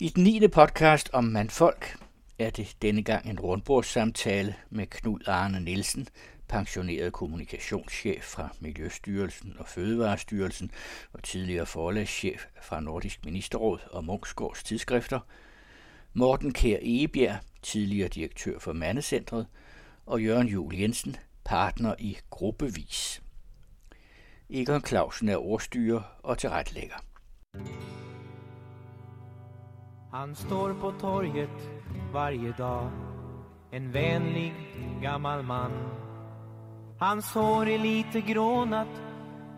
I den 9. podcast om mandfolk er det denne gang en rundbordssamtale med Knud Arne Nielsen, pensioneret kommunikationschef fra Miljøstyrelsen og Fødevarestyrelsen og tidligere forlagschef fra Nordisk Ministerråd og Munksgårds tidsskrifter, Morten Kær Egebjerg, tidligere direktør for Mandecentret, og Jørgen Jul Jensen, partner i Gruppevis. Egon Clausen er ordstyrer og tilrettelægger. Han står på torget varje dag En vänlig gammal man. Hans hår är lite grånat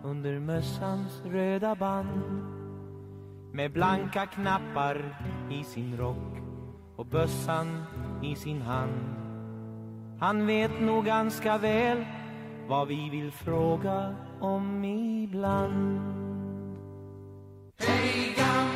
under mössans röda band. Med blanka knappar i sin rock och bössan i sin hand. Han vet nog ganska väl vad vi vill fråga om ibland. Hej gamle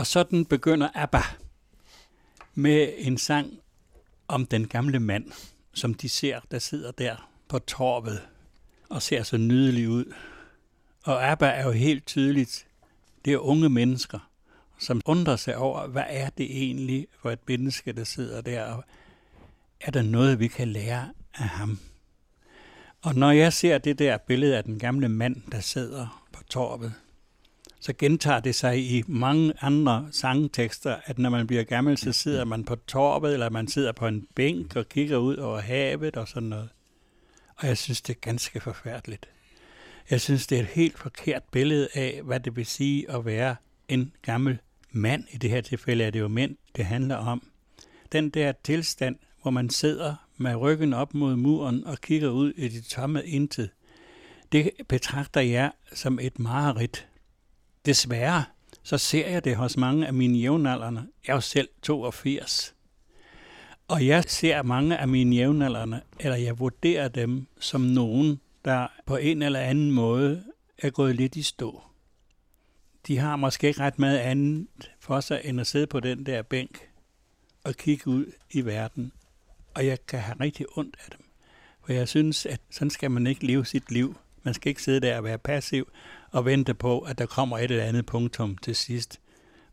Og sådan begynder ABBA med en sang om den gamle mand, som de ser, der sidder der på torvet og ser så nydelig ud. Og ABBA er jo helt tydeligt, det er unge mennesker, som undrer sig over, hvad er det egentlig for et menneske, der sidder der, og er der noget, vi kan lære af ham? Og når jeg ser det der billede af den gamle mand, der sidder på torvet, så gentager det sig i mange andre sangtekster, at når man bliver gammel, så sidder man på torvet, eller man sidder på en bænk og kigger ud over havet og sådan noget. Og jeg synes, det er ganske forfærdeligt. Jeg synes, det er et helt forkert billede af, hvad det vil sige at være en gammel mand. I det her tilfælde er det jo mænd, det handler om. Den der tilstand, hvor man sidder med ryggen op mod muren og kigger ud i det tomme intet, det betragter jeg som et mareridt. Desværre så ser jeg det hos mange af mine jævnaldrende. Jeg er jo selv 82. Og jeg ser mange af mine jævnaldrende, eller jeg vurderer dem som nogen, der på en eller anden måde er gået lidt i stå. De har måske ikke ret meget andet for sig, end at sidde på den der bænk og kigge ud i verden. Og jeg kan have rigtig ondt af dem. For jeg synes, at sådan skal man ikke leve sit liv. Man skal ikke sidde der og være passiv og vente på, at der kommer et eller andet punktum til sidst.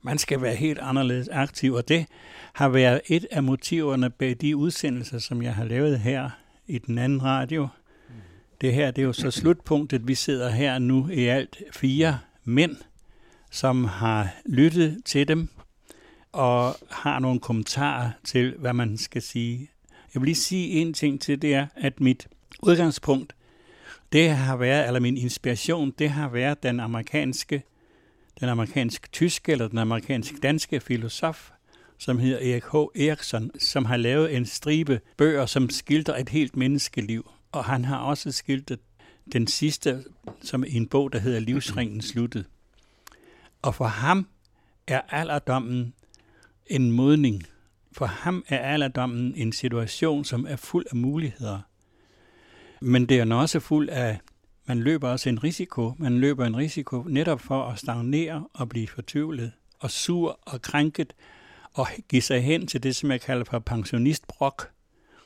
Man skal være helt anderledes aktiv, og det har været et af motiverne bag de udsendelser, som jeg har lavet her i den anden radio. Det her det er jo så slutpunktet. Vi sidder her nu i alt fire mænd, som har lyttet til dem og har nogle kommentarer til, hvad man skal sige. Jeg vil lige sige en ting til, det er, at mit udgangspunkt det har været, eller min inspiration, det har været den amerikanske, den amerikansk-tyske eller den amerikansk-danske filosof, som hedder Erik H. Eriksson, som har lavet en stribe bøger, som skildrer et helt menneskeliv. Og han har også skildret den sidste, som i en bog, der hedder Livsringen sluttet. Og for ham er alderdommen en modning. For ham er alderdommen en situation, som er fuld af muligheder. Men det er også fuld af, man løber også en risiko. Man løber en risiko netop for at stagnere og blive fortvivlet og sur og krænket og give sig hen til det, som jeg kalder for pensionistbrok,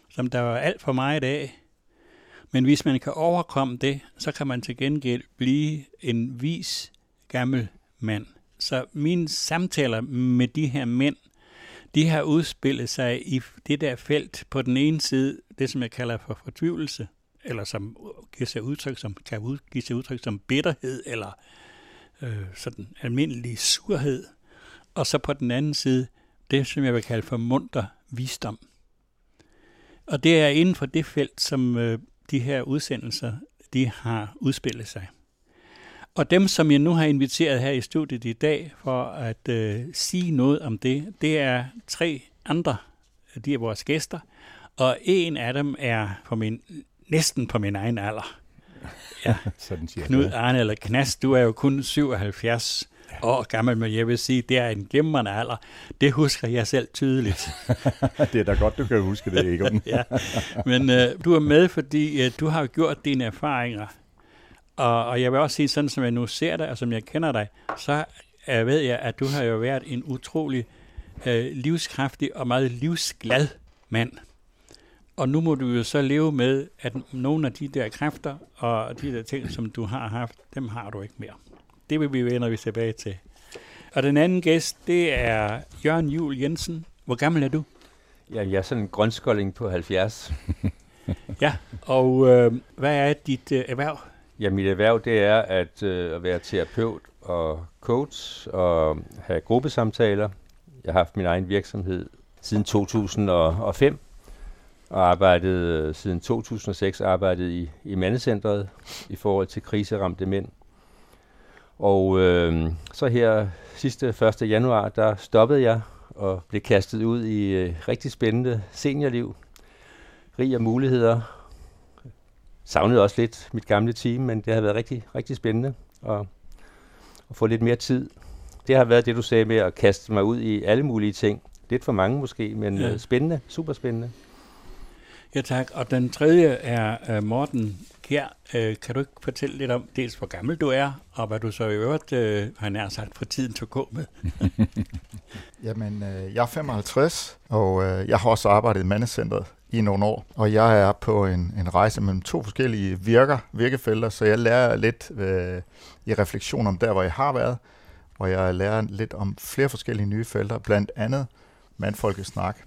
som der var alt for meget af. Men hvis man kan overkomme det, så kan man til gengæld blive en vis gammel mand. Så mine samtaler med de her mænd, de har udspillet sig i det der felt på den ene side, det som jeg kalder for fortvivlelse, eller som giver sig udtryk som, kan ud, give sig udtryk som bitterhed, eller øh, sådan almindelig surhed. Og så på den anden side, det som jeg vil kalde for munter visdom. Og det er inden for det felt, som øh, de her udsendelser, de har udspillet sig. Og dem, som jeg nu har inviteret her i studiet i dag for at øh, sige noget om det, det er tre andre, de er vores gæster, og en af dem er på min, næsten på min egen alder. Ja, Sådan siger Knud. Arne eller Knast, du er jo kun 77, år gammel, men jeg vil sige, det er en glimrende alder. Det husker jeg selv tydeligt. det er da godt, du kan huske det, Egon. ja. Men øh, du er med, fordi øh, du har jo gjort dine erfaringer. Og, og jeg vil også sige, sådan som jeg nu ser dig, og som jeg kender dig, så øh, ved jeg, at du har jo været en utrolig øh, livskraftig og meget livsglad mand. Og nu må du jo så leve med, at nogle af de der kræfter og de der ting, som du har haft, dem har du ikke mere. Det vil vi vende vi tilbage til. Og den anden gæst, det er Jørgen Jul Jensen. Hvor gammel er du? Ja, jeg er sådan en grønskolding på 70. Ja, og øh, hvad er dit øh, erhverv? Ja, mit erhverv det er at, øh, at være terapeut og coach og have gruppesamtaler. Jeg har haft min egen virksomhed siden 2005 og arbejdet øh, siden 2006 arbejdet i, i mandecentret i forhold til kriseramte mænd. Og øh, så her sidste 1. januar, der stoppede jeg og blev kastet ud i øh, rigtig spændende seniorliv. Rig af muligheder. Savnede også lidt mit gamle team, men det har været rigtig, rigtig spændende at, at få lidt mere tid. Det har været det, du sagde med at kaste mig ud i alle mulige ting. Lidt for mange måske, men Ja. ja. spændende, super spændende. Ja tak, og den tredje er uh, Morten Kjær. Uh, kan du ikke fortælle lidt om, dels hvor gammel du er, og hvad du så i øvrigt, uh, har nær sagt, for tiden til at gå med? Jamen, uh, jeg er 55, og uh, jeg har også arbejdet i mandecentret i nogle år. Og jeg er på en, en rejse mellem to forskellige virker, virkefelter, så jeg lærer lidt øh, i refleksion om der, hvor jeg har været, og jeg lærer lidt om flere forskellige nye felter, blandt andet mandfolkesnak,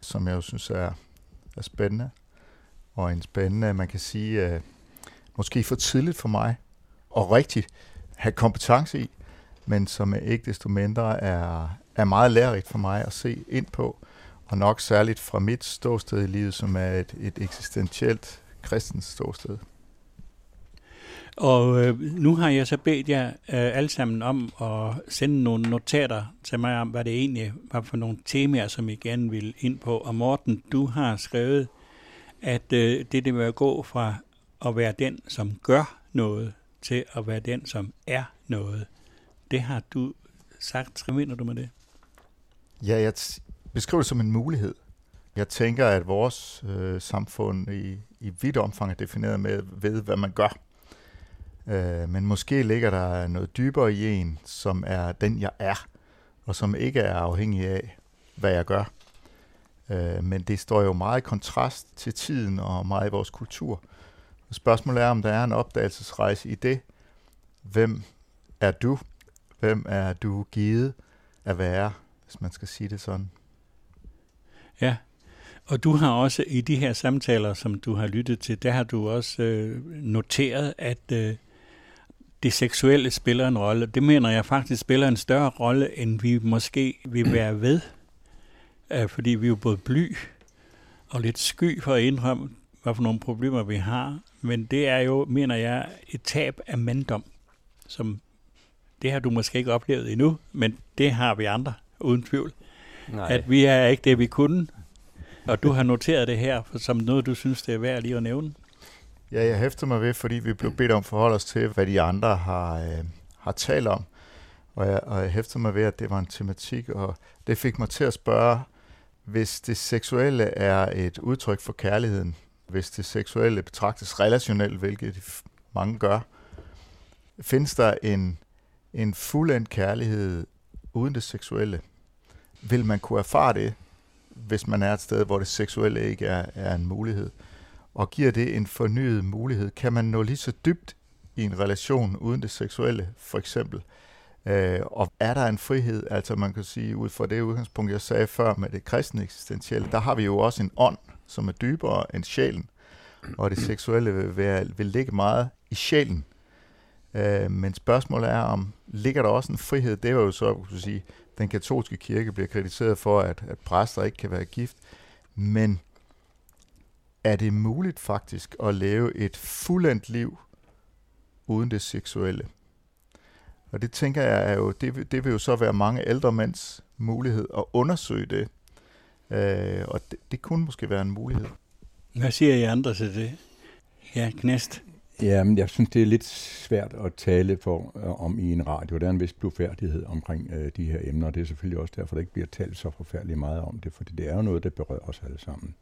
som jeg jo synes er, er spændende. Og en spændende, man kan sige, øh, måske for tidligt for mig, og rigtigt have kompetence i, men som ikke desto mindre er, er meget lærerigt for mig at se ind på, og nok særligt fra mit ståsted i livet, som er et, et eksistentielt kristens ståsted. Og øh, nu har jeg så bedt jer øh, alle sammen om at sende nogle notater til mig om, hvad det egentlig var for nogle temaer, som I gerne vil ind på. Og Morten, du har skrevet, at øh, det, det vil gå fra at være den, som gør noget, til at være den, som er noget. Det har du sagt. Hvad mener du med det? Ja, jeg t- beskriver det som en mulighed. Jeg tænker, at vores øh, samfund i, i vidt omfang er defineret med ved, hvad man gør. Øh, men måske ligger der noget dybere i en, som er den, jeg er, og som ikke er afhængig af, hvad jeg gør. Øh, men det står jo meget i kontrast til tiden og meget i vores kultur. Spørgsmålet er, om der er en opdagelsesrejse i det. Hvem er du? Hvem er du givet at være, hvis man skal sige det sådan? Ja, og du har også i de her samtaler, som du har lyttet til, der har du også øh, noteret, at øh, det seksuelle spiller en rolle. Det mener jeg faktisk spiller en større rolle, end vi måske vil være ved. Øh, fordi vi er jo både bly og lidt sky for at indrømme, hvad for nogle problemer vi har. Men det er jo, mener jeg, et tab af manddom, som det har du måske ikke oplevet endnu, men det har vi andre, uden tvivl Nej. at vi er ikke det, vi kunne. Og du har noteret det her som noget, du synes, det er værd lige at nævne. Ja, jeg hæfter mig ved, fordi vi blev bedt om at forholde os til, hvad de andre har, øh, har talt om. Og jeg, og jeg hæfter mig ved, at det var en tematik, og det fik mig til at spørge, hvis det seksuelle er et udtryk for kærligheden, hvis det seksuelle betragtes relationelt, hvilket mange gør, findes der en, en fuldendt kærlighed uden det seksuelle? Vil man kunne erfare det, hvis man er et sted, hvor det seksuelle ikke er, er en mulighed? Og giver det en fornyet mulighed. Kan man nå lige så dybt i en relation uden det seksuelle, for eksempel? Øh, og er der en frihed, altså man kan sige, ud fra det udgangspunkt, jeg sagde før med det kristne eksistentielle, der har vi jo også en ånd, som er dybere end sjælen, og det seksuelle vil, være, vil ligge meget i sjælen. Øh, men spørgsmålet er, om ligger der også en frihed? Det var jo så, kunne sige, den katolske kirke bliver kritiseret for, at, at præster ikke kan være gift, men er det muligt faktisk at leve et fuldendt liv uden det seksuelle? Og det tænker jeg er jo, det, vil- det vil jo så være mange ældre mænds mulighed at undersøge det. Øh, og det, det kunne måske være en mulighed. Hvad siger I andre til det? Ja, Knæst. Ja, men jeg synes, det er lidt svært at tale for, øh, om i en radio. Der er en vis blufærdighed omkring øh, de her emner, og det er selvfølgelig også derfor, der ikke bliver talt så forfærdeligt meget om det, fordi det er jo noget, der berører os alle sammen.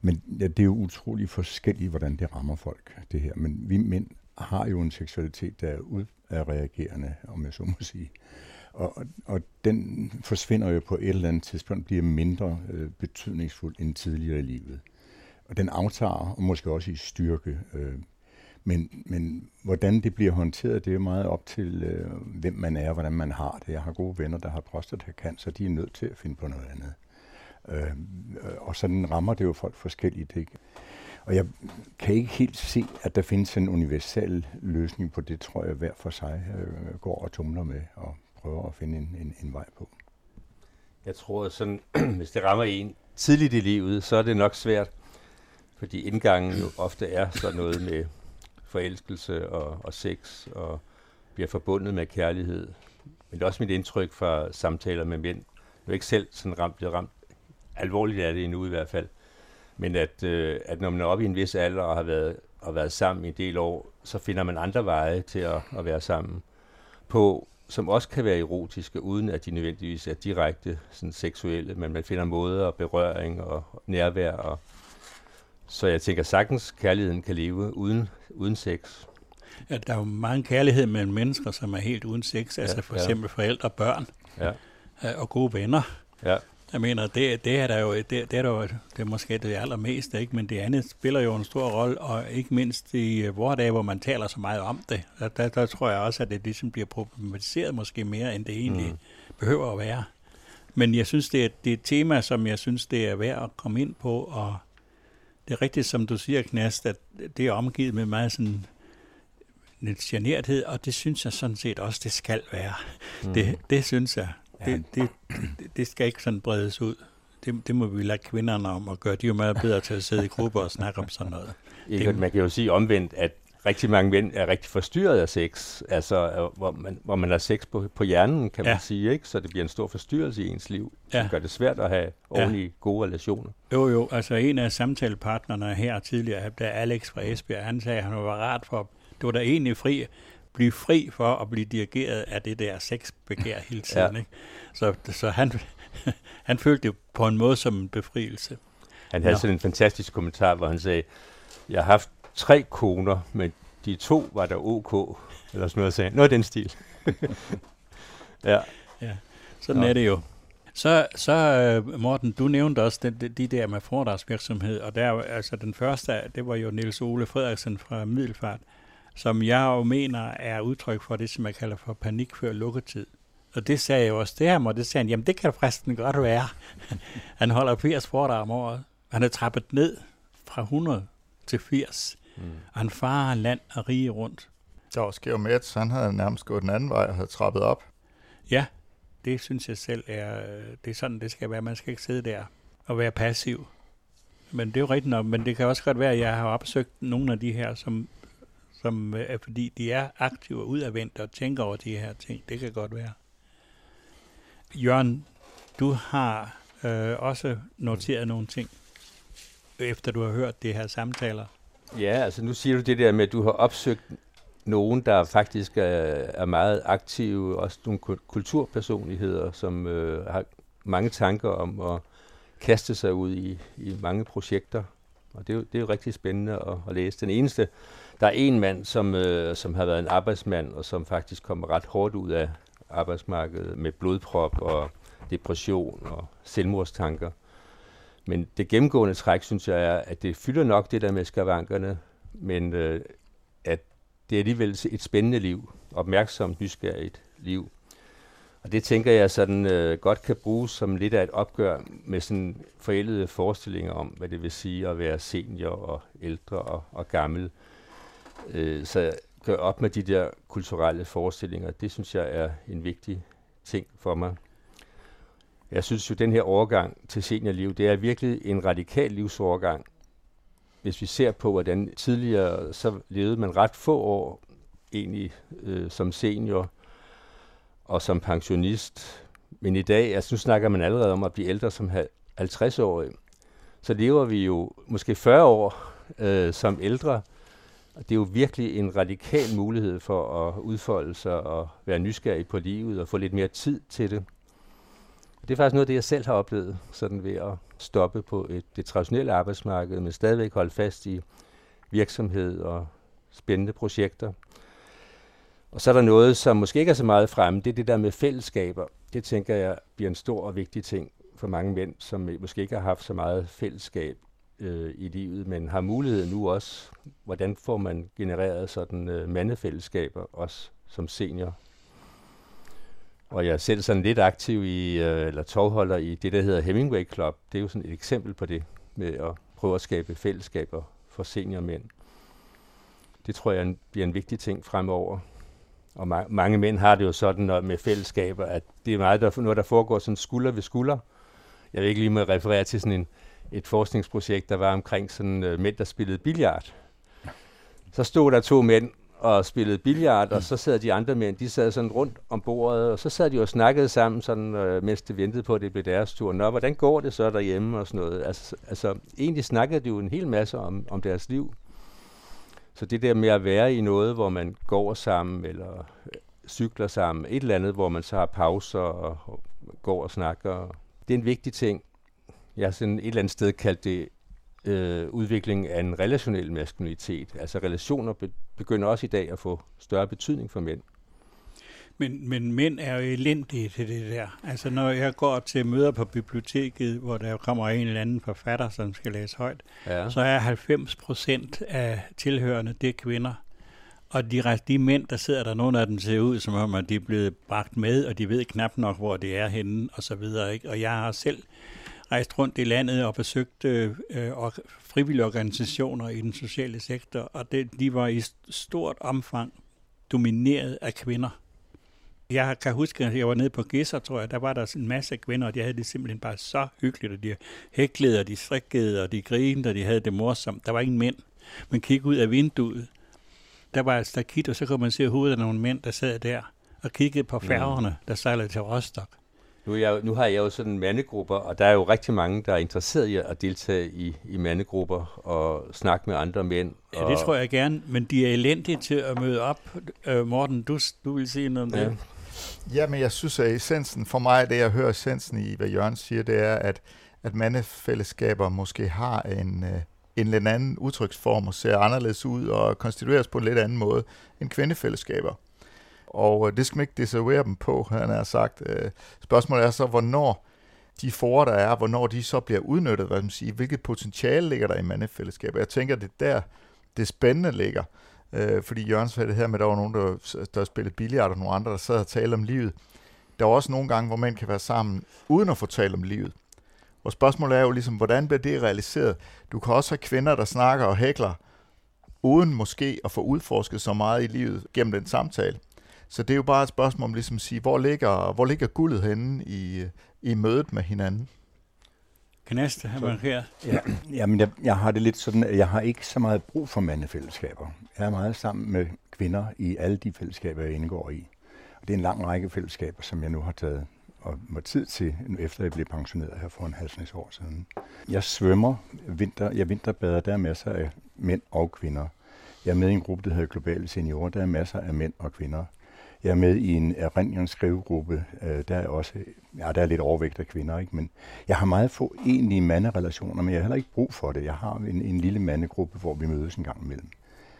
Men ja, det er jo utrolig forskelligt, hvordan det rammer folk, det her. Men vi mænd har jo en seksualitet, der er reagerende om jeg så må sige. Og, og, den forsvinder jo på et eller andet tidspunkt, bliver mindre øh, betydningsfuld end tidligere i livet. Og den aftager, og måske også i styrke. Øh, men, men hvordan det bliver håndteret, det er meget op til, øh, hvem man er, hvordan man har det. Jeg har gode venner, der har prostatacancer, de er nødt til at finde på noget andet. Øh, øh, og sådan rammer det jo folk forskelligt. Ikke? Og jeg kan ikke helt se, at der findes en universel løsning på det, tror jeg, hver for sig øh, går og tumler med og prøver at finde en, en, en vej på. Jeg tror, at sådan, hvis det rammer en tidligt i livet, så er det nok svært, fordi indgangen jo ofte er sådan noget med forelskelse og, og sex og bliver forbundet med kærlighed. Men det er også mit indtryk fra samtaler med mænd. Jeg er ikke selv sådan ramt, blevet ramt alvorligt af det endnu i hvert fald. Men at, øh, at når man er oppe i en vis alder og har været, og været sammen i en del år, så finder man andre veje til at, at være sammen på, som også kan være erotiske, uden at de nødvendigvis er direkte sådan seksuelle, men man finder måder og berøring og nærvær. Og, så jeg tænker sagtens, kærligheden kan leve uden, uden sex. Ja, der er jo mange kærlighed mellem mennesker, som er helt uden sex, ja, altså for ja. eksempel forældre og børn Ja, øh, og gode venner. ja, Jeg mener, det, det er der jo, det, det er der jo, det er måske det allermeste, ikke? men det andet spiller jo en stor rolle, og ikke mindst i øh, vores dage, hvor man taler så meget om det. Der, der, der tror jeg også, at det ligesom bliver problematiseret måske mere, end det egentlig mm. behøver at være. Men jeg synes, det er, det er et tema, som jeg synes, det er værd at komme ind på, og det er rigtigt, som du siger, Knast, at det er omgivet med meget sådan lidt generthed, og det synes jeg sådan set også, det skal være. Mm. Det, det synes jeg. Det, det, det, det skal ikke sådan bredes ud. Det, det må vi lade kvinderne om at gøre. De er jo meget bedre til at sidde i grupper og snakke om sådan noget. Ikke, Det- man kan jo sige omvendt, at rigtig mange mænd er rigtig forstyrret af sex, altså øh, hvor man, hvor man har sex på, på hjernen, kan man Ja. sige, ikke? så det bliver en stor forstyrrelse i ens liv, som Ja. gør det svært at have ordentlige, gode relationer. Jo, jo, altså en af samtalepartnerne her tidligere, der Alex fra Esbjerg, han sagde, at han var ret for, det var da egentlig fri, blive fri for at blive dirigeret af det der sexbegær hele tiden. Ja. Ja. Ikke? Så, så han, han følte det på en måde som en befrielse. Han havde Nå. sådan en fantastisk kommentar, hvor han sagde, jeg har haft tre koner, men de to var der ok, eller sådan noget, sagde. Noget af den stil. ja, Sådan Nå. er det jo. Så, så øh, Morten, du nævnte også de, de, de der med foredragsvirksomhed, og der, er altså den første, det var jo Niels Ole Frederiksen fra Middelfart, som jeg jo mener er udtryk for det, som jeg kalder for panik før lukketid. Og det sagde jeg jo også til ham, og det sagde han, jamen det kan forresten godt være. han holder 80 foredrag om året. Han er trappet ned fra 100 til 80, mm. og han farer land og rige rundt. Der var Skæv Metz, han havde nærmest gået den anden vej og havde trappet op. Ja, det synes jeg selv er, øh, det er sådan, det skal være. Man skal ikke sidde der og være passiv. Men det er jo rigtigt nok, men det kan også godt være, at jeg har opsøgt nogle af de her, som, som øh, er fordi de er aktive og udadvendte og tænker over de her ting. Det kan godt være. Jørgen, du har øh, også noteret nogle ting, efter du har hørt de her samtaler. Ja, altså nu siger du det der med, at du har opsøgt nogen, der faktisk er, er meget aktive, også nogle kulturpersonligheder, som øh, har mange tanker om at kaste sig ud i, i mange projekter. Og det er, jo, det er jo rigtig spændende at, at læse. Den eneste, der er en mand, som, øh, som har været en arbejdsmand, og som faktisk kommer ret hårdt ud af arbejdsmarkedet med blodprop og depression og selvmordstanker. Men det gennemgående træk, synes jeg, er, at det fylder nok det der med skavankerne, men øh, at det er alligevel et spændende liv, opmærksomt, nysgerrigt liv. Og det tænker jeg sådan øh, godt kan bruges som lidt af et opgør med sådan forældede forestillinger om, hvad det vil sige at være senior og ældre og, og gammel. Øh, så gør op med de der kulturelle forestillinger. Det synes jeg er en vigtig ting for mig. Jeg synes jo, den her overgang til seniorliv, det er virkelig en radikal livsovergang. Hvis vi ser på, hvordan tidligere, så levede man ret få år egentlig øh, som senior og som pensionist. Men i dag, altså nu snakker man allerede om at blive ældre som 50-årig. Så lever vi jo måske 40 år øh, som ældre. Og det er jo virkelig en radikal mulighed for at udfolde sig og være nysgerrig på livet og få lidt mere tid til det. Det er faktisk noget af det, jeg selv har oplevet, sådan ved at stoppe på et, det traditionelle arbejdsmarked, men stadigvæk holde fast i virksomhed og spændende projekter. Og så er der noget, som måske ikke er så meget fremme, det er det der med fællesskaber. Det tænker jeg bliver en stor og vigtig ting for mange mænd, som måske ikke har haft så meget fællesskab øh, i livet, men har mulighed nu også. Hvordan får man genereret sådan øh, mandefællesskaber, også som senior? Og jeg er selv sådan lidt aktiv i, øh, eller tovholder i det, der hedder Hemingway Club. Det er jo sådan et eksempel på det, med at prøve at skabe fællesskaber for seniormænd. Det tror jeg bliver en vigtig ting fremover. Og ma- mange mænd har det jo sådan noget med fællesskaber, at det er meget der, noget, der foregår sådan skulder ved skulder. Jeg vil ikke lige med referere til sådan en, et forskningsprojekt, der var omkring sådan øh, mænd, der spillede billard. Så stod der to mænd og spillede billard, og så sad de andre mænd, de sad sådan rundt om bordet, og så sad de og snakkede sammen, sådan, øh, mens de ventede på, at det blev deres tur. Nå, hvordan går det så derhjemme og sådan noget? Altså, altså egentlig snakkede de jo en hel masse om, om deres liv. Så det der med at være i noget, hvor man går sammen, eller øh, cykler sammen, et eller andet, hvor man så har pauser og går og snakker, det er en vigtig ting. Jeg har sådan et eller andet sted kaldt det øh, udvikling af en relationel maskulinitet. Altså relationer be- begynder også i dag at få større betydning for mænd. Men, men mænd er jo elendige til det der. Altså når jeg går til møder på biblioteket, hvor der kommer en eller anden forfatter, som skal læse højt, Ja. så er 90 procent af tilhørende, det er kvinder. Og de, de mænd, der sidder der, nogle af dem ser ud som om, at de er blevet bragt med, og de ved knap nok, hvor det er henne, og så videre. Ikke? Og jeg har selv rejst rundt i landet og besøgt øh, øh, og frivillige organisationer i den sociale sektor, og det, de var i st- stort omfang domineret af kvinder. Jeg kan huske, at jeg var nede på Gisser, tror jeg, der var der en masse kvinder, og de havde det simpelthen bare så hyggeligt, og de hæklede, og de strikkede, og de grinede, og de havde det morsomt. Der var ingen mænd. Man kiggede ud af vinduet, der var et stakit, og så kunne man se hovedet af nogle mænd, der sad der og kiggede på færgerne, der sejlede til Rostock. Nu, jeg, nu har jeg jo sådan mandegrupper, og der er jo rigtig mange, der er interesseret i at deltage i, i mandegrupper og snakke med andre mænd. Ja, og, det tror jeg gerne, men de er elendige til at møde op. Øh, Morten, du, du vil sige noget om Ja. det? Ja, men jeg synes, at essensen for mig, det jeg hører essensen i, hvad Jørgen siger, det er, at, at mandefællesskaber måske har en, øh, en lidt anden udtryksform og ser anderledes ud og konstitueres på en lidt anden måde end kvindefællesskaber. Og øh, det skal man ikke desavere dem på, han har sagt. Øh, spørgsmålet er så, hvornår de forer, der er, hvornår de så bliver udnyttet, hvad man siger, hvilket potentiale ligger der i mandefællesskabet. Jeg tænker, det er der, det spændende ligger. Øh, fordi Jørgen sagde det her med, at der var nogen, der, der spillede billiard, og nogle andre, der sad og talte om livet. Der er også nogle gange, hvor mænd kan være sammen, uden at få talt om livet. Og spørgsmålet er jo ligesom, hvordan bliver det realiseret? Du kan også have kvinder, der snakker og hækler, uden måske at få udforsket så meget i livet gennem den samtale. Så det er jo bare et spørgsmål om ligesom at sige, hvor ligger, hvor ligger guldet henne i, i mødet med hinanden? Knast, han var her. Ja, jamen, jeg, jeg har det lidt sådan, at jeg har ikke så meget brug for mandefællesskaber. Jeg er meget sammen med kvinder i alle de fællesskaber, jeg indgår i. Og det er en lang række fællesskaber, som jeg nu har taget og må tid til, efter jeg blev pensioneret her for en halv snes år siden. Jeg svømmer, vinter, jeg vinterbader, der er masser af mænd og kvinder. Jeg er med i en gruppe, der hedder Globale Seniorer, der er masser af mænd og kvinder. Jeg er med i en erindringsskrivegruppe. øh, der er også, ja, der er lidt overvægt af kvinder, ikke? men jeg har meget få egentlige manderelationer, men jeg har heller ikke brug for det. Jeg har en, en lille mandegruppe, hvor vi mødes en gang imellem.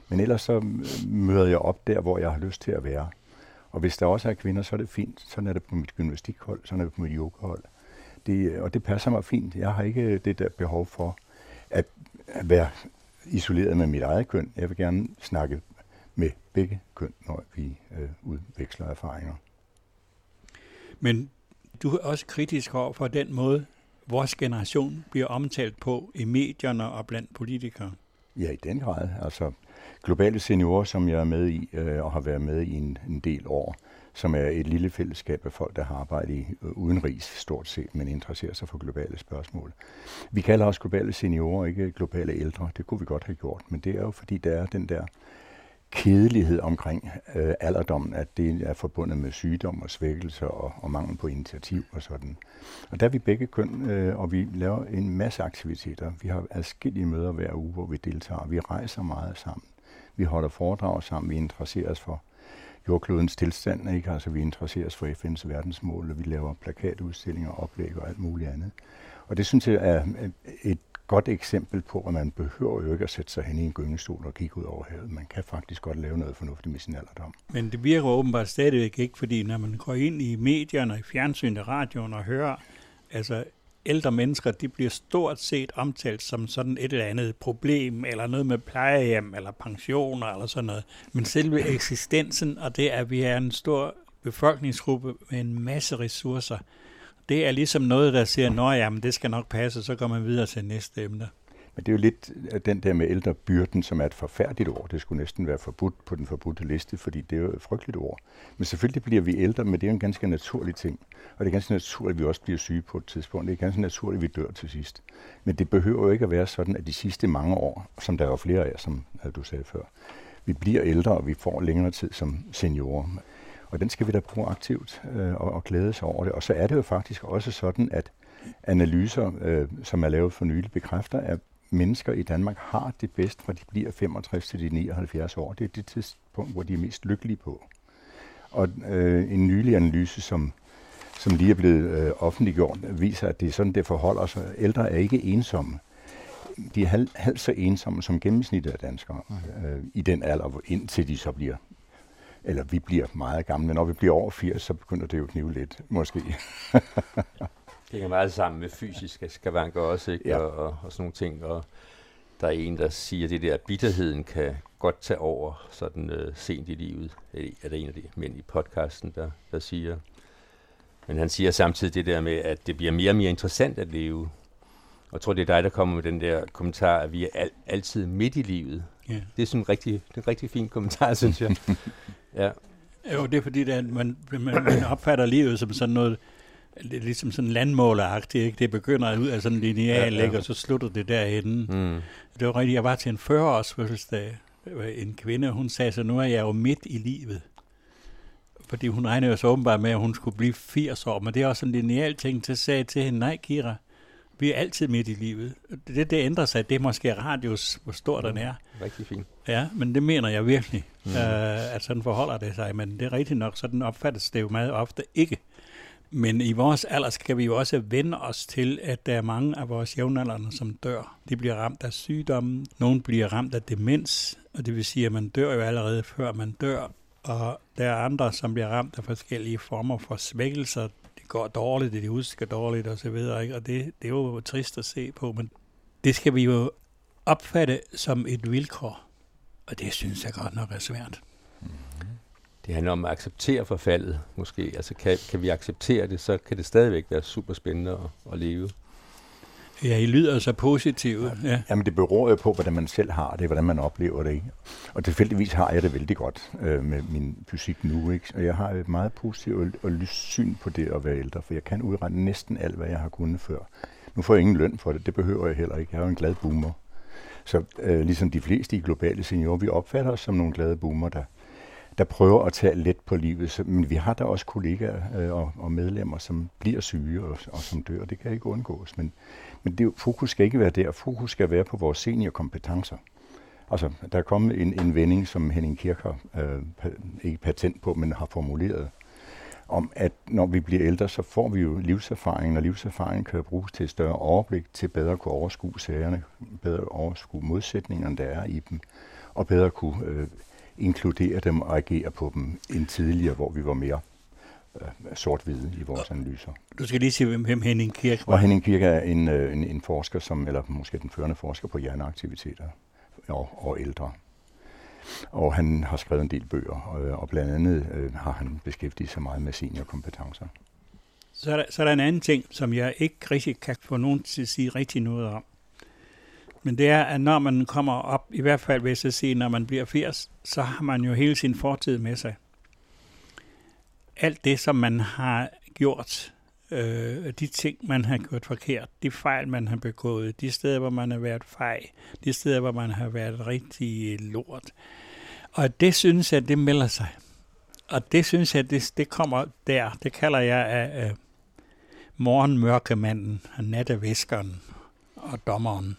Men ellers så øh, møder jeg op der, hvor jeg har lyst til at være. Og hvis der også er kvinder, så er det fint. Sådan er det på mit gymnastikhold, sådan er det på mit yogahold. Det, øh, og det passer mig fint. Jeg har ikke det der behov for at, at være isoleret med mit eget køn. Jeg vil gerne snakke begge køn, når vi øh, udveksler erfaringer. Men du er også kritisk over for den måde, vores generation bliver omtalt på i medierne og blandt politikere. Ja, i den grad. Altså, Globale Seniorer, som jeg er med i øh, og har været med i en, en del år, som er et lille fællesskab af folk, der har arbejdet i øh, udenrigs stort set, men interesserer sig for globale spørgsmål. Vi kalder os globale seniorer, ikke globale ældre. Det kunne vi godt have gjort, men det er jo fordi, der er den der kedelighed omkring øh, alderdommen, at det er forbundet med sygdom og svækkelse og, og mangel på initiativ og sådan. Og der er vi begge køn, øh, og vi laver en masse aktiviteter. Vi har adskillige møder hver uge, hvor vi deltager. Vi rejser meget sammen. Vi holder foredrag sammen, vi interesserer os for jordklodens tilstand, ikke? Altså vi interesserer os for FN's verdensmål, og vi laver plakatudstillinger, oplæg og alt muligt andet. Og det synes jeg er et godt eksempel på, at man behøver jo ikke at sætte sig hen i en gyngestol og kigge ud over havet. Man kan faktisk godt lave noget fornuftigt med sin alderdom. Men det virker åbenbart stadigvæk ikke, fordi når man går ind i medierne, i fjernsynet, radioen og hører, altså ældre mennesker, de bliver stort set omtalt som sådan et eller andet problem, eller noget med plejehjem, eller pensioner, eller sådan noget. Men selve eksistensen, og det at vi er en stor befolkningsgruppe med en masse ressourcer, det er ligesom noget, der siger, nå ja, men det skal nok passe, så går man videre til næste emne. Men det er jo lidt øh, den der med ældrebyrden, som er et forfærdeligt ord. Det skulle næsten være forbudt på den forbudte liste, fordi det er jo et frygteligt ord. Men selvfølgelig bliver vi ældre, men det er jo en ganske naturlig ting. Og det er ganske naturligt, at vi også bliver syge på et tidspunkt. Det er ganske naturligt, at vi dør til sidst. Men det behøver jo ikke at være sådan, at de sidste mange år, som der er jo flere af, som øh, du sagde før, vi bliver ældre, og vi får længere tid som seniorer. Og den skal vi da bruge aktivt øh, og, og glæde sig over det. Og så er det jo faktisk også sådan, at analyser, øh, som er lavet for nylig, bekræfter, at mennesker i Danmark har det bedst, fra de bliver 65 til de 79 år. Det er det tidspunkt, hvor de er mest lykkelige på. Og øh, en nylig analyse, som, som lige er blevet øh, offentliggjort, viser, at det er sådan, det forholder sig. Ældre er ikke ensomme. De er halv, halvt så ensomme som gennemsnittet af danskere øh, i den alder, indtil de så bliver eller vi bliver meget gamle. Når vi bliver over 80, så begynder det jo at knive lidt, måske. Det hænger meget sammen med fysiske skavanker også, ikke? Ja. Og, og, sådan nogle ting. Og der er en, der siger, at det der, bitterheden kan godt tage over sådan øh, sent i livet. Er det- Er der en af de mænd i podcasten, der, der siger. Men han siger samtidig det der med, at det bliver mere og mere interessant at leve. Og jeg tror, det er dig, der kommer med den der kommentar, at vi er al- altid midt i livet. Ja. Det er sådan en rigtig, en rigtig fin kommentar, synes jeg. Ja. Jo, det er fordi, det er, man, man, man opfatter livet som sådan noget, ligesom sådan landmåleragtigt, ikke? Det begynder ud af sådan en lineal, Ja, ja, og så slutter det derhenne. Mm. Det var rigtigt, jeg var til en 40-års fødselsdag. Var En kvinde, hun sagde så, nu er jeg jo midt i livet. Fordi hun regnede jo så åbenbart med, at hun skulle blive 80 år, men det er også en lineal ting, så sagde jeg til hende, nej Kira, vi er altid midt i livet. Det, det ændrer sig, det er måske radius, hvor stor den er. Rigtig fint. Ja, men det mener jeg virkelig, mm. øh, at sådan forholder det sig. Men det er rigtigt nok, sådan opfattes det jo meget ofte ikke. Men i vores alder skal vi jo også vende os til, at der er mange af vores jævnaldrende, som dør. De bliver ramt af sygdomme. Nogle bliver ramt af demens, og det vil sige, at man dør jo allerede før man dør. Og der er andre, som bliver ramt af forskellige former for svækkelser. Går dårligt, det de husker dårligt og så videre, Ikke? Og det, det er jo trist at se på, men det skal vi jo opfatte som et vilkår. Og det synes jeg godt nok er svært. Mm-hmm. Det handler om at acceptere forfaldet, måske. Altså, kan, kan vi acceptere det, så kan det stadigvæk være super spændende at, at leve. Ja, I lyder så positive. Ja. Jamen det beror jo på, hvordan man selv har det, hvordan man oplever det. Ikke? Og tilfældigvis har jeg det vældig godt øh, med min fysik nu. Ikke? Og jeg har et meget positivt og lyst syn på det at være ældre, for jeg kan udrette næsten alt, hvad jeg har kunnet før. Nu får jeg ingen løn for det, det behøver jeg heller ikke. Jeg er jo en glad boomer. Så øh, ligesom de fleste i globale seniorer, vi opfatter os som nogle glade boomer, der, der prøver at tage let på livet. Så, men vi har da også kollegaer øh, og, og medlemmer, som bliver syge og, og som dør. Det kan ikke undgås. Men, men det, fokus skal ikke være der. Fokus skal være på vores seniorkompetencer. Altså, der er kommet en, en vending, som Henning Kirk har, øh, pa- ikke patent på, men har formuleret, om at når vi bliver ældre, så får vi jo livserfaring, og livserfaring kan bruges til et større overblik, til bedre at kunne overskue sagerne, bedre at overskue modsætningerne, der er i dem, og bedre at kunne øh, inkludere dem og agere på dem end tidligere, hvor vi var mere øh, sort-hvide i vores analyser. Du skal lige sige, hvem- hvem Henning Kirk var. Og Henning Kirke er en, øh, en, en forsker, som, eller måske den førende forsker på hjerneaktiviteter og, og ældre. Og han har skrevet en del bøger, og, og blandt andet øh, har han beskæftiget sig meget med seniorkompetencer. Så er, der, så er der en anden ting, som jeg ikke rigtig kan få nogen til at sige rigtig noget om. Men det er, at når man kommer op, i hvert fald hvis jeg siger, når man bliver 80, så har man jo hele sin fortid med sig. Alt det, som man har gjort, øh, de ting, man har gjort forkert, de fejl, man har begået, de steder, hvor man har været fejl, de steder, hvor man har været rigtig lort. Og det synes jeg, det melder sig. Og det synes jeg, det, det kommer der. Det kalder jeg af øh, morgenmørkemanden, natteviskeren og dommeren.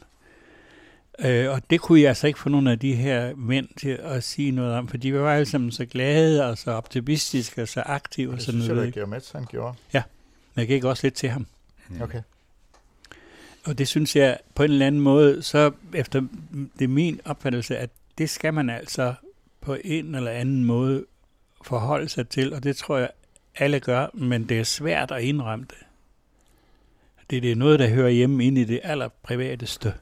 Øh, og det kunne jeg altså ikke få nogle af de her mænd til at sige noget om, for de var alle sammen så glade og så optimistiske og så aktive og sådan synes jeg, noget. at Georg han gjorde. Men jeg gik også lidt til ham. Okay. Og det synes jeg på en eller anden måde, så efter det er min opfattelse, at det skal man altså på en eller anden måde forholde sig til, og det tror jeg alle gør, men det er svært at indrømme det. Det, det er noget, der hører hjemme ind i det allerprivateste.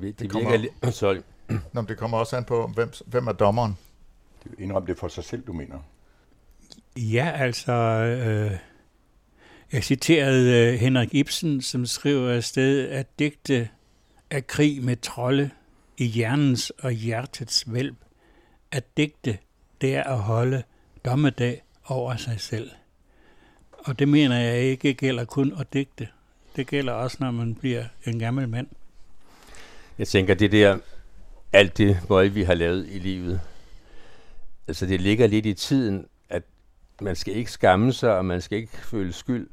Det, det, Det det kommer- virker lidt... Sorry. Nå, men det kommer også an på, hvem, hvem er dommeren? Det er indrøm det for sig selv, du mener. Ja, altså, øh, jeg citerede øh, Henrik Ibsen, som skriver afsted, at digte er krig med trolde i hjernens og hjertets vælv. At digte, det er at holde dommedag over sig selv. Og det mener jeg ikke gælder kun at digte. Det gælder også, når man bliver en gammel mand. Jeg tænker, det der, alt det vold, vi har lavet i livet, altså det ligger lidt i tiden, at man skal ikke skamme sig, og man skal ikke føle skyld.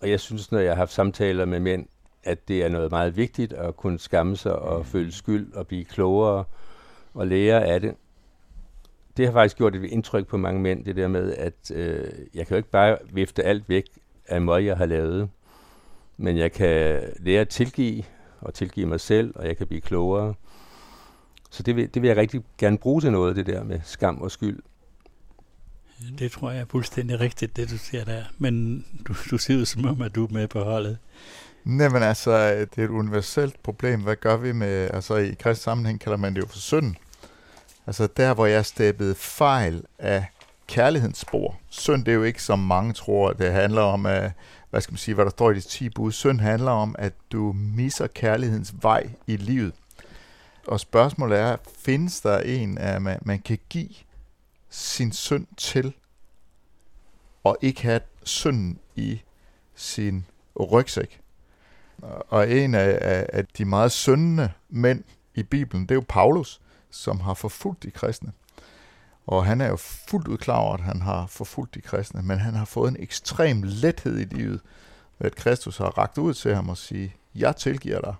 Og jeg synes, når jeg har haft samtaler med mænd, at det er noget meget vigtigt at kunne skamme sig og føle skyld og blive klogere og lære af det. Det har faktisk gjort et indtryk på mange mænd, det der med, at øh, jeg kan jo ikke bare vifte alt væk af måde, jeg har lavet, men jeg kan lære at tilgive, og tilgive mig selv, og jeg kan blive klogere. Så det vil, det vil jeg rigtig gerne bruge til noget, det der med skam og skyld. Det tror jeg er fuldstændig rigtigt, det du siger der. Men du, du siger jo som om, at du er med på holdet. Nej, men altså, det er et universelt problem. Hvad gør vi med, altså i kristens sammenhæng kalder man det jo for synd. Altså der, hvor jeg steppede fejl af kærlighedens spor. Synd, det er jo ikke, som mange tror, det handler om, at, hvad skal man sige, hvad der står i de 10 bud. Synd handler om, at du misser kærlighedens vej i livet. Og spørgsmålet er, findes der en, at man, man kan give sin synd til, og ikke have synden i sin rygsæk? Og en af, af, af de meget syndende mænd i Bibelen, det er jo Paulus, som har forfulgt de kristne. Og han er jo fuldt ud klar over, at han har forfulgt de kristne, men han har fået en ekstrem lethed i livet, ved at Kristus har rakt ud til ham og sige, jeg tilgiver dig.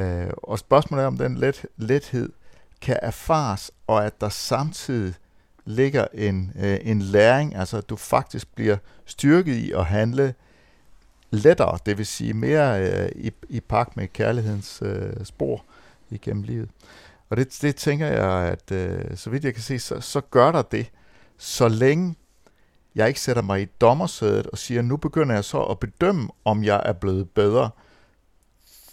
Øh, og spørgsmålet er, om den let, lethed kan erfares, og at der samtidig ligger en, øh, en læring, altså at du faktisk bliver styrket i at handle lettere, det vil sige mere øh, i, i pagt med kærlighedens øh, spor igennem livet. Og det, det tænker jeg, at øh, så vidt jeg kan se, så, så gør der det, så længe jeg ikke sætter mig i dommersædet og siger, nu begynder jeg så at bedømme, om jeg er blevet bedre.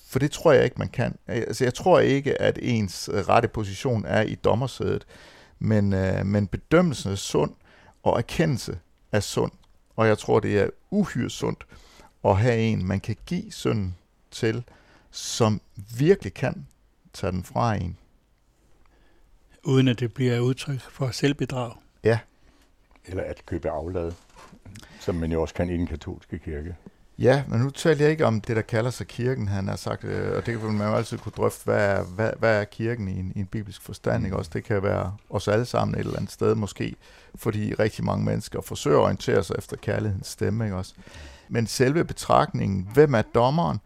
For det tror jeg ikke, man kan. Altså, jeg tror ikke, at ens rette position er i dommersædet, men, øh, men bedømmelsen er sund, og erkendelse er sund. Og jeg tror, det er uhyre sundt at have en, man kan give synden til, som virkelig kan tage den fra en uden at det bliver udtryk for selvbedrag. Eller at købe aflad, som man jo også kan i den katolske kirke. Ja, men nu taler jeg ikke om det, der kalder sig kirken, han har sagt, øh, og det kan man jo altid kunne drøfte, hvad er, hvad, hvad er kirken i en, i en bibelsk forstand, ikke også? Det kan være os alle sammen et eller andet sted måske, fordi rigtig mange mennesker forsøger at orientere sig efter kærlighedens stemme, ikke også? Men selve betragtningen, hvem er dommeren,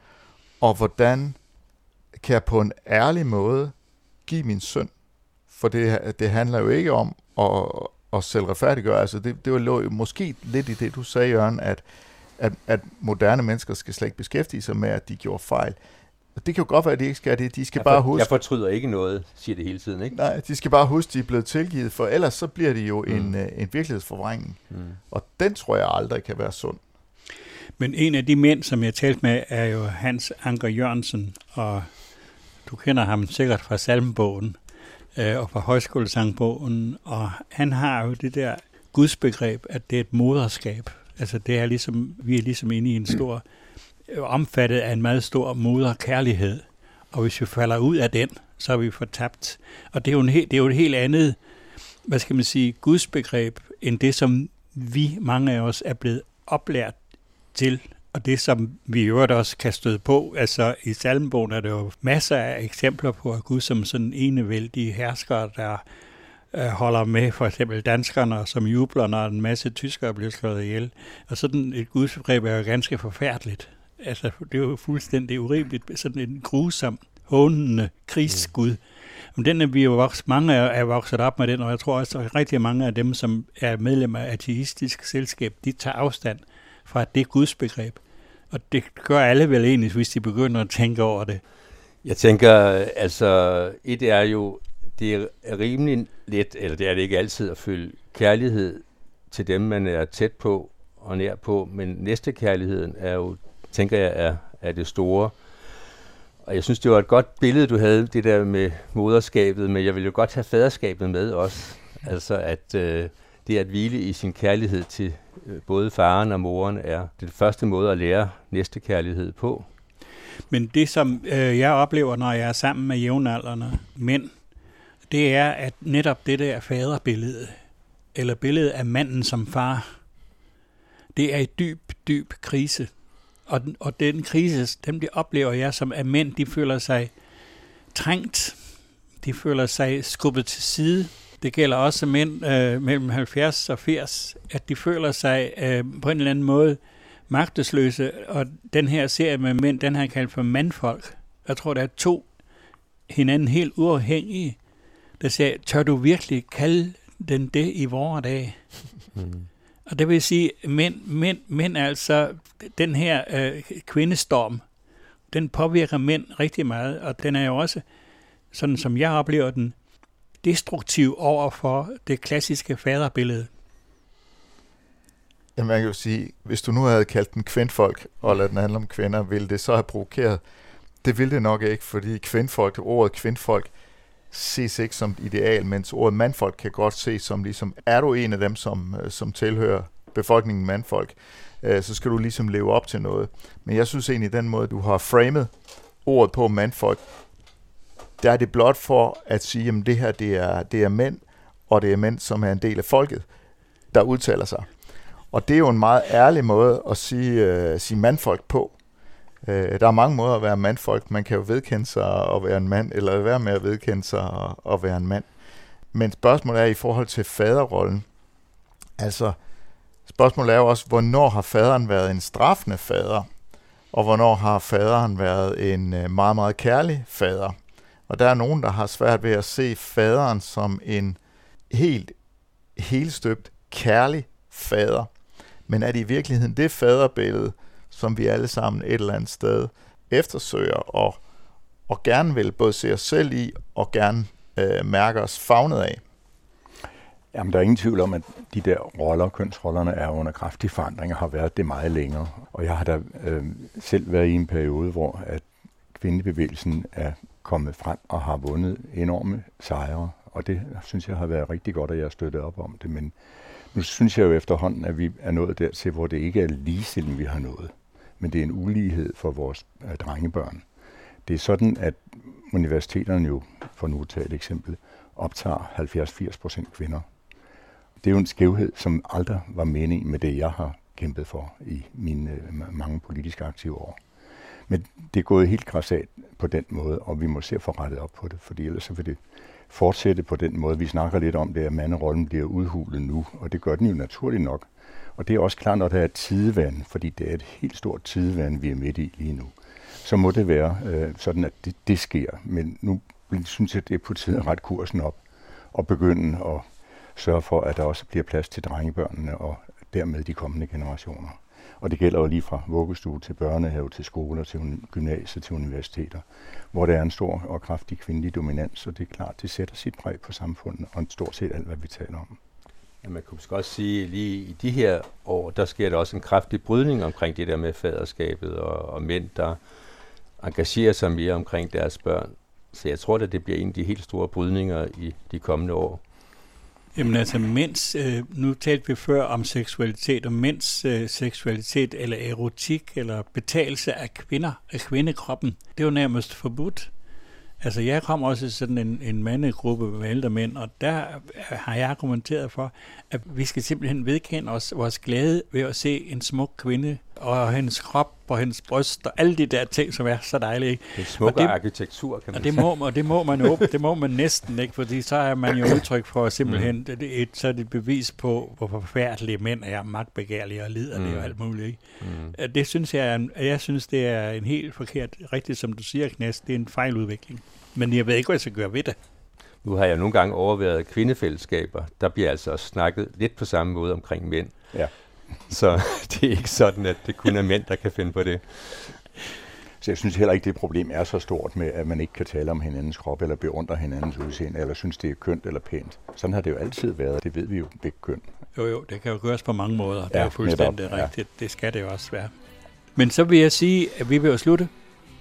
og hvordan kan jeg på en ærlig måde give min synd? For det, det handler jo ikke om at, at selv retfærdiggøre, altså det, det lå jo måske lidt i det, du sagde, Jørgen, at at, at moderne mennesker skal slet ikke beskæftige sig med, at de gjorde fejl. Og det kan jo godt være, at de ikke skal det. De skal Jeg, bare for, huske, jeg fortryder ikke noget, siger det hele tiden, ikke? nej, de skal bare huske, at de er blevet tilgivet, for ellers så bliver det jo mm. en, uh, en virkelighedsforvrængning. Mm. Og den tror jeg aldrig kan være sund. Men en af de mænd, som jeg talte med, er jo Hans Anker Jørgensen, og du kender ham sikkert fra salmebogen øh, og fra højskolesangbogen, og han har jo det der gudsbegreb, at det er et moderskab. Altså det er ligesom, vi er ligesom inde i en stor, øh, omfattet af en meget stor moderkærlighed, og hvis vi falder ud af den, så er vi fortabt. Og det er jo, en helt, det er jo et helt andet, hvad skal man sige, gudsbegreb, end det, som vi, mange af os, er blevet oplært til, og det, som vi i øvrigt også kan støde på, altså i salmebogen er der jo masser af eksempler på, at Gud som sådan enevældige hersker, der øh, holder med for eksempel danskerne, som jubler, når en masse tyskere bliver slået ihjel. Og sådan et gudsbegreb er jo ganske forfærdeligt. Altså, det er jo fuldstændig urimeligt, sådan en grusom hånende krigsskud. Men den er vi jo vokset, mange er, er vokset op med den, og jeg tror også, at rigtig mange af dem, som er medlemmer af ateistisk selskab, de tager afstand fra det gudsbegreb. Og det gør alle vel egentlig, hvis de begynder at tænke over det. Jeg tænker, altså, et er jo, det er rimelig let, eller det er det ikke altid, at føle kærlighed til dem, man er tæt på og nær på, men næste kærligheden er jo, tænker jeg, er, er det store. Og jeg synes, det var et godt billede, du havde, det der med moderskabet, men jeg vil jo godt have faderskabet med også. Altså, at øh, det at hvile i sin kærlighed til både faren og moren er det første måde at lære næste kærlighed på. Men det, som øh, jeg oplever, når jeg er sammen med jævnaldrende mænd, det er, at netop det der faderbillede, eller billedet af manden som far, det er i dyb, dyb krise. Og, den- og den krise, dem de oplever jeg som, at mænd, de føler sig trængt. De føler sig skubbet til side. Det gælder også mænd øh, mellem 70 og 80, at de føler sig øh, på en eller anden måde magtesløse. Og den her serie med mænd, den har jeg kaldt for mandfolk. Jeg tror, der er to hinanden helt uafhængige, der siger, tør du virkelig kalde den det i vore dage? Mm. Og det vil sige, mænd, mænd, mænd altså, den her øh, kvindestorm, den påvirker mænd rigtig meget, og den er jo også, sådan som jeg oplever den, destruktiv over for det klassiske faderbillede. Jamen, man kan jo sige, hvis du nu havde kaldt den kvindfolk, og ladet den handle om kvinder, ville det så have provokeret? Det ville det nok ikke, fordi kvindfolk, ordet kvindfolk, ses ikke som et ideal, mens ordet mandfolk kan godt ses som ligesom, er du en af dem, som, øh, som tilhører befolkningen mandfolk, øh, så skal du ligesom leve op til noget. Men jeg synes egentlig, den måde, du har framet ordet på mandfolk, der er det blot for at sige, at det her det er, det er mænd, og det er mænd, som er en del af folket, der udtaler sig. Og det er jo en meget ærlig måde at sige, øh, sige mandfolk på. Øh, der er mange måder at være mandfolk. Man kan jo vedkende sig at være en mand, eller være med at vedkende sig at, at være en mand. Men spørgsmålet er i forhold til faderrollen. Altså, spørgsmålet er jo også, hvornår har faderen været en straffende fader? Og hvornår har faderen været en øh, meget, meget kærlig fader? Og der er nogen, der har svært ved at se faderen som en helt helstøbt, kærlig fader. Men er det i virkeligheden det faderbillede, som vi alle sammen et eller andet sted eftersøger og, og gerne vil både se os selv i og gerne øh, mærke os fagnet af? Jamen, der er ingen tvivl om, at de der roller, kønsrollerne, er under kraftig forandring og har været det meget længere. Og jeg har da øh, selv været i en periode, hvor at kvindebevægelsen er kommet frem og har vundet enorme sejre. Og det synes jeg har været rigtig godt, at jeg har støttet op om det. Men nu synes jeg jo efterhånden, at vi er nået dertil, hvor det ikke er ligestilling, vi har nået. Men det er en ulighed for vores øh, drengebørn. Det er sådan, at universiteterne jo, for nu at tage et eksempel, optager 70-80 procent kvinder. Det er jo en skævhed, som aldrig var meningen med det, jeg har kæmpet for i mine øh, mange politiske aktive år. Men det er gået helt græsat på den måde, og vi må se at få rettet op på det, fordi ellers så vil det fortsætte på den måde. Vi snakker lidt om det, at manderollen bliver udhulet nu, og det gør den jo naturligt nok. Og det er også klart, når der er tidevand, fordi det er et helt stort tidevand, vi er midt i lige nu, så må det være øh, sådan, at det, det sker. Men nu synes jeg, det er på tide at rette kursen op og begynde at sørge for, at der også bliver plads til drengebørnene og dermed de kommende generationer. Og det gælder jo lige fra vuggestue til børnehave, til skoler, til gymnasier, til universiteter, hvor der er en stor og kraftig kvindelig dominans, og det er klart, det sætter sit præg på samfundet og stort set alt, hvad vi taler om. Ja, man kunne måske også sige, lige i de her år, der sker der også en kraftig brydning omkring det der med faderskabet og, og mænd, der engagerer sig mere omkring deres børn. Så jeg tror, at det bliver en af de helt store brydninger i de kommende år. Jamen altså, mens, øh, nu talte vi før om seksualitet, og mens øh, seksualitet, eller erotik, eller betagelse af kvinder, af kvindekroppen, det var nærmest forbudt. Altså, jeg kom også i sådan en, en mandegruppe med ældre mænd, og der øh, har jeg argumenteret for, at vi skal simpelthen vedkende os vores glæde ved at se en smuk kvinde og hendes krop og hendes bryst og alle de der ting, som er så dejlige. Ikke? Det er smukke Og det- arkitektur, kan man Og det må, og det må man åbne, det må man næsten ikke, fordi så er man jo udtryk for simpelthen, Mm. det er et, så er det et bevis på, hvor forfærdelige mænd er magtbegærlige og lider mm. Mm. og alt muligt. Ikke? Mm. Det synes jeg, er en, jeg synes, det er en helt forkert, rigtigt som du siger, Knas, det er en fejludvikling. Men jeg ved ikke, hvad jeg skal gøre ved det. Nu har jeg nogle gange overvejet kvindefællesskaber. Der bliver altså snakket lidt på samme måde omkring mænd. Ja. Så det er ikke sådan, at det kun er mænd, der kan finde på det. Så jeg synes heller ikke, det problem er så stort med, at man ikke kan tale om hinandens krop, eller beundre hinandens udseende, eller synes, det er kønt eller pænt. Sådan har det jo altid været. Det ved vi jo begge køn. Jo, jo, det kan jo gøres på mange måder. Det er Ja, jo fuldstændig netop, ja. rigtigt. Det skal det jo også være. Men så vil jeg sige, at vi vil jo slutte.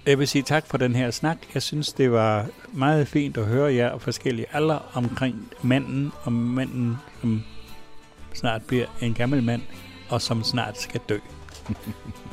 Jeg vil sige tak for den her snak. Jeg synes, det var meget fint at høre jer og forskellige aldre omkring manden, og manden, som snart bliver en gammel mand, og som snart skal dø.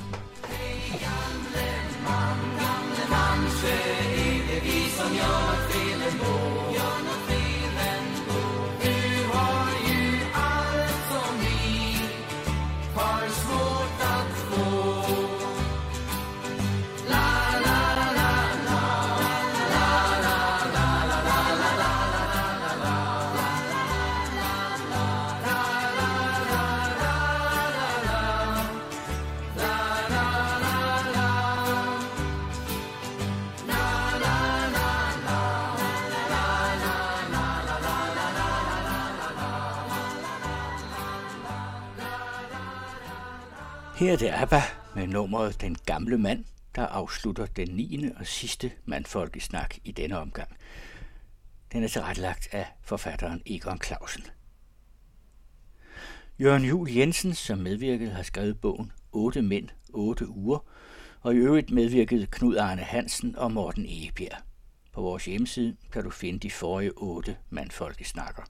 Her er det ABBA med nummeret Den Gamle Mand, der afslutter den 9. og sidste mandfolkesnak i denne omgang. Den er tilrettelagt af forfatteren Egon Clausen. Jørgen Jul Jensen, som medvirkede, har skrevet bogen 8 mænd, 8 uger, og i øvrigt medvirkede Knud Arne Hansen og Morten Egebjerg. På vores hjemmeside kan du finde de forrige otte mandfolkesnakker.